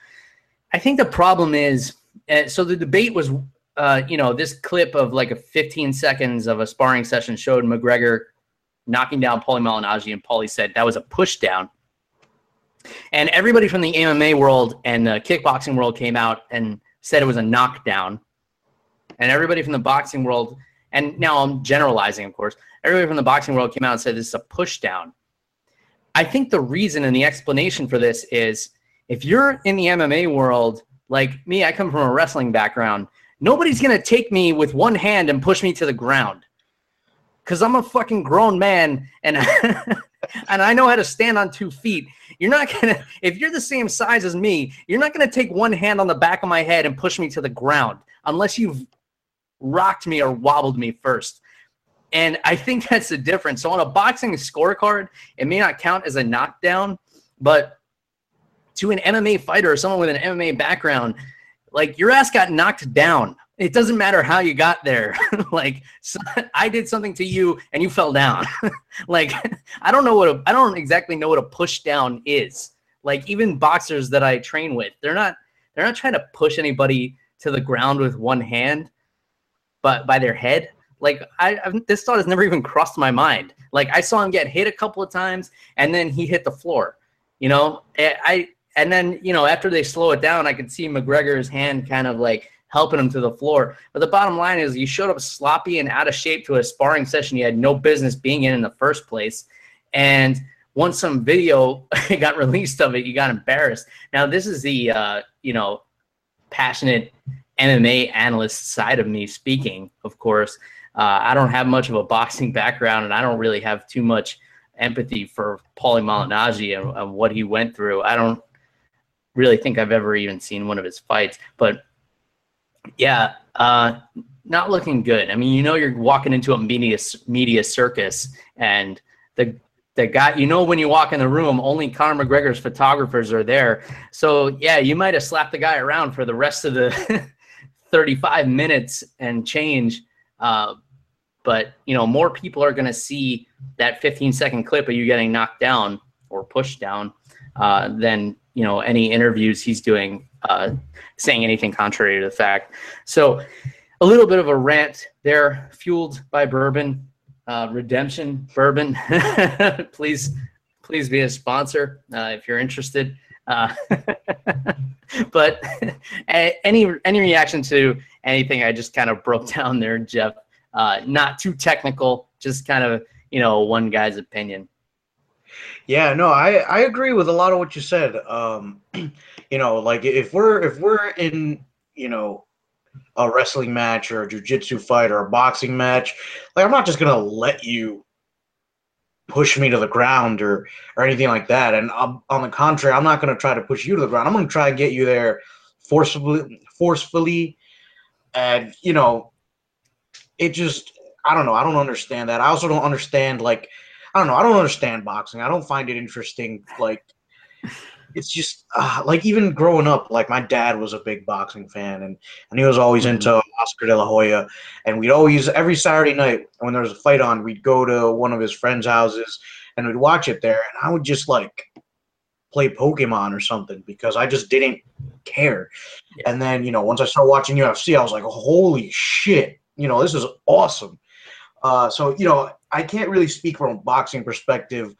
I think the problem is, uh, so the debate was, uh, you know, this clip of like a 15 seconds of a sparring session showed McGregor knocking down Paulie Malignaggi, and Paulie said that was a push down. And everybody from the MMA world and the kickboxing world came out and said it was a knockdown. And everybody from the boxing world, and now I'm generalizing, of course, everybody from the boxing world came out and said this is a pushdown. I think the reason and the explanation for this is if you're in the MMA world, like me, I come from a wrestling background. Nobody's going to take me with one hand and push me to the ground because I'm a fucking grown man and (laughs) and I know how to stand on two feet. You're not gonna if you're the same size as me, you're not gonna take one hand on the back of my head and push me to the ground unless you've rocked me or wobbled me first. And I think (laughs) that's the difference. So on a boxing scorecard, it may not count as a knockdown, but to an MMA fighter or someone with an MMA background, like your ass got knocked down. It doesn't matter how you got there. (laughs) like so (laughs) I did something to you and you fell down. (laughs) like I don't know what a, I don't exactly know what a push down is. Like even boxers that I train with, they're not they're not trying to push anybody to the ground with one hand, but by their head. Like I, I've, this thought has never even crossed my mind. Like I saw him get hit a couple of times, and then he hit the floor. You know, eh, I and then you know after they slow it down, I could see McGregor's hand kind of like helping him to the floor. But the bottom line is, you showed up sloppy and out of shape to a sparring session you had no business being in in the first place, and once some video (laughs) got released of it, you got embarrassed. Now this is the uh, you know passionate MMA analyst side of me speaking, of course. Uh, I don't have much of a boxing background, and I don't really have too much empathy for Paulie Malignaggi and, and, what he went through. I don't really think I've ever even seen one of his fights, but yeah, uh, not looking good. I mean, you know, you're walking into a media media circus, and the the guy, you know, when you walk in the room, only Conor McGregor's photographers are there. So yeah, you might have slapped the guy around for the rest of the (laughs) 35 minutes and change. Uh, but you know more people are going to see that 15 second clip of you getting knocked down or pushed down uh, than you know any interviews he's doing uh, saying anything contrary to the fact so a little bit of a rant there fueled by bourbon uh, redemption bourbon (laughs) please please be a sponsor uh, if you're interested uh, (laughs) but (laughs) any any reaction to anything i just kind of broke down there jeff uh, not too technical, just kind of you know one guy's opinion. Yeah, no, I I agree with a lot of what you said. Um, (clears throat) you know, like if we're if we're in you know a wrestling match or a jujitsu fight or a boxing match, like I'm not just gonna let you push me to the ground or or anything like that. And I'm, on the contrary, I'm not gonna try to push you to the ground. I'm gonna try and get you there forcefully, forcefully, and you know it just I don't know. I don't understand that. I also don't understand like I don't know. I don't understand boxing. I don't find it interesting. Like it's just uh, like even growing up, like my dad was a big boxing fan, and and he was always mm-hmm. into Oscar De La Hoya, and we'd always every Saturday night when there was a fight on, we'd go to one of his friends' houses and we'd watch it there, and I would just like play Pokemon or something because I just didn't care. Yeah. And then you know once I started watching UFC, I was like, holy shit! you know, this is awesome. Uh, so, you know, I can't really speak from a boxing perspective.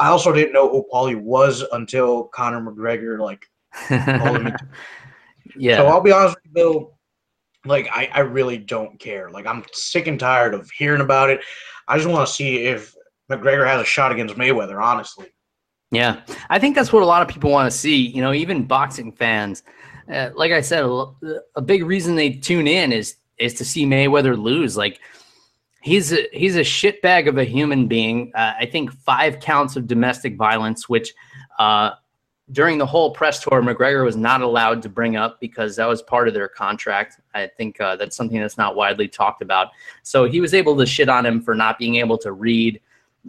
I also didn't know who Paulie was until Conor McGregor like yeah, (laughs) Yeah. So I'll be honest with you, Bill. Like I, I really don't care. Like I'm sick and tired of hearing about it. I just want to see if McGregor has a shot against Mayweather. Honestly. Yeah, I think that's what a lot of people want to see. You know, even boxing fans. Uh, like I said, a, a big reason they tune in is is to see Mayweather lose. Like he's a, he's a shitbag of a human being. Uh, I think five counts of domestic violence, which uh, during the whole press tour, McGregor was not allowed to bring up because that was part of their contract. I think uh, that's something that's not widely talked about. So he was able to shit on him for not being able to read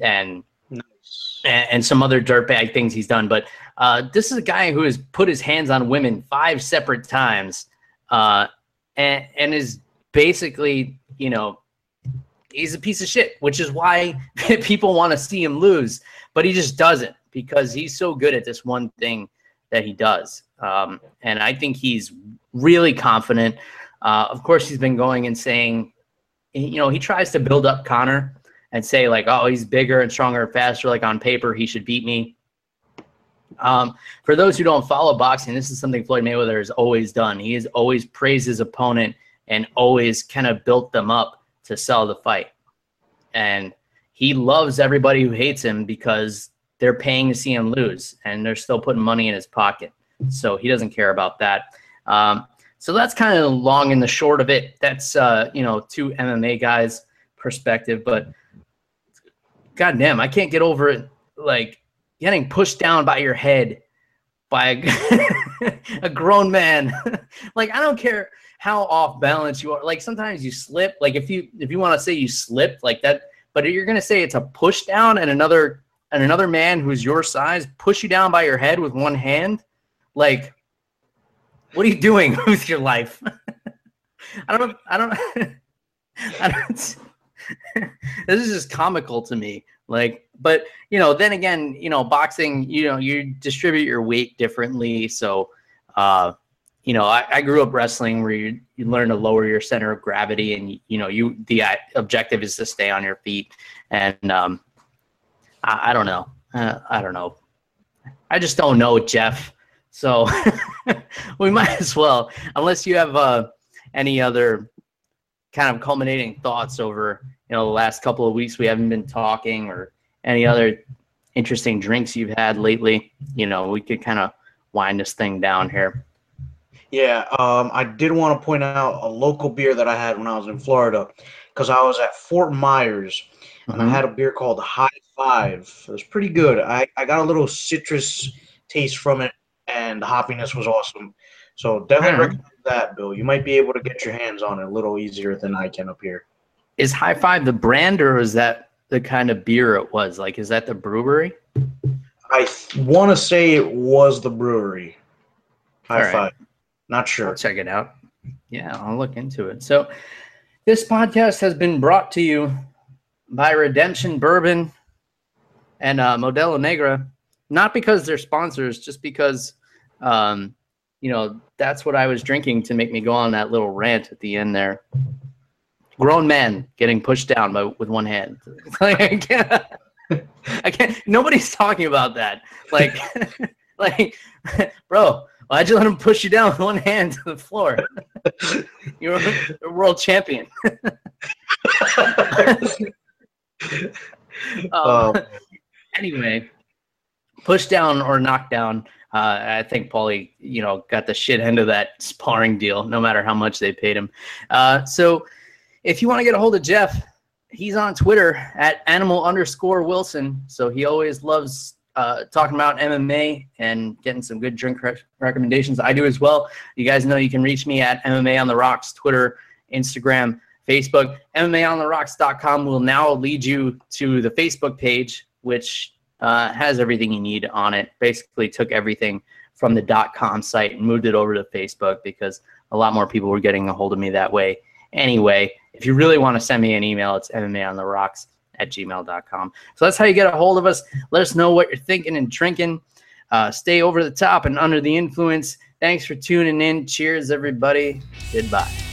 and nice. and, and, some other dirtbag things he's done. But uh, this is a guy who has put his hands on women five separate times uh, and, and is basically, you know, he's a piece of shit, which is why (laughs) people want to see him lose, but he just doesn't because he's so good at this one thing that he does. Um, and I think he's really confident. Uh, of course, he's been going and saying, you know, he tries to build up Conor and say like, oh, he's bigger and stronger and faster. Like on paper, he should beat me. Um, for those who don't follow boxing, this is something Floyd Mayweather has always done. He has always praised his opponent and always kind of built them up to sell the fight. And he loves everybody who hates him because they're paying to see him lose and they're still putting money in his pocket. So he doesn't care about that. Um, so that's kind of long and the short of it. That's, uh, you know, two MMA guys perspective, but God damn, I can't get over it. Like getting pushed down by your head by a, (laughs) a grown man. (laughs) like I don't care how off balance you are. Like sometimes you slip. Like if you if you want to say you slipped like that, but you're gonna say it's a push down and another and another man who's your size push you down by your head with one hand. Like, what are you doing (laughs) with your life? I don't. I don't. I don't. this is just comical to me. Like, but you know, then again, you know, boxing, you know, you distribute your weight differently. So, uh, you know, I, I grew up wrestling where you, you learn to lower your center of gravity, and you know, you the objective is to stay on your feet. And um, I, I don't know, uh, I don't know, I just don't know, Jeff. So (laughs) we might as well, unless you have uh, any other kind of culminating thoughts over you know the last couple of weeks we haven't been talking or any other interesting drinks you've had lately? You know we could kind of wind this thing down here. Yeah um, i did want to point out a local beer that i had when i was in florida because i was at fort myers and mm-hmm. i had a beer called high five. It was pretty good. I, I got a little citrus taste from it and the hoppiness was awesome. So definitely mm-hmm. recommend that bill. You might be able to get your hands on it a little easier than i can up here. Is High Five the brand or is that the kind of beer it was? Like, is that the brewery? I want to say it was the brewery. High right. Five. Not sure. I'll check it out. Yeah, I'll look into it. So, this podcast has been brought to you by Redemption Bourbon and uh, Modelo Negra, not because they're sponsors, just because, um, you know, that's what I was drinking to make me go on that little rant at the end there grown men getting pushed down by with one hand. (laughs) like, I can't. I can't. Nobody's talking about that. Like, (laughs) like, (laughs) bro, why'd you let him push you down with one hand to the floor? You're a world champion. um, oh. Anyway, push down or knock down. Uh, I think Paulie, you know, got the shit end of that sparring deal, no matter how much they paid him. Uh, so if you want to get a hold of Jeff, he's on Twitter at animal underscore Wilson. So he always loves uh, talking about MMA and getting some good drink re- recommendations. I do as well. You guys know you can reach me at MMA on the Rocks, Twitter, Instagram, Facebook. MMAonTheRocks.com will now lead you to the Facebook page, which uh, has everything you need on it. Basically, took everything from the .com site and moved it over to Facebook because a lot more people were getting a hold of me that way. Anyway, if you really want to send me an email, it's MMA on the rocks at gmail.com. So that's how you get a hold of us. Let us know what you're thinking and drinking. Uh, stay over the top and under the influence. Thanks for tuning in. Cheers, everybody. Goodbye.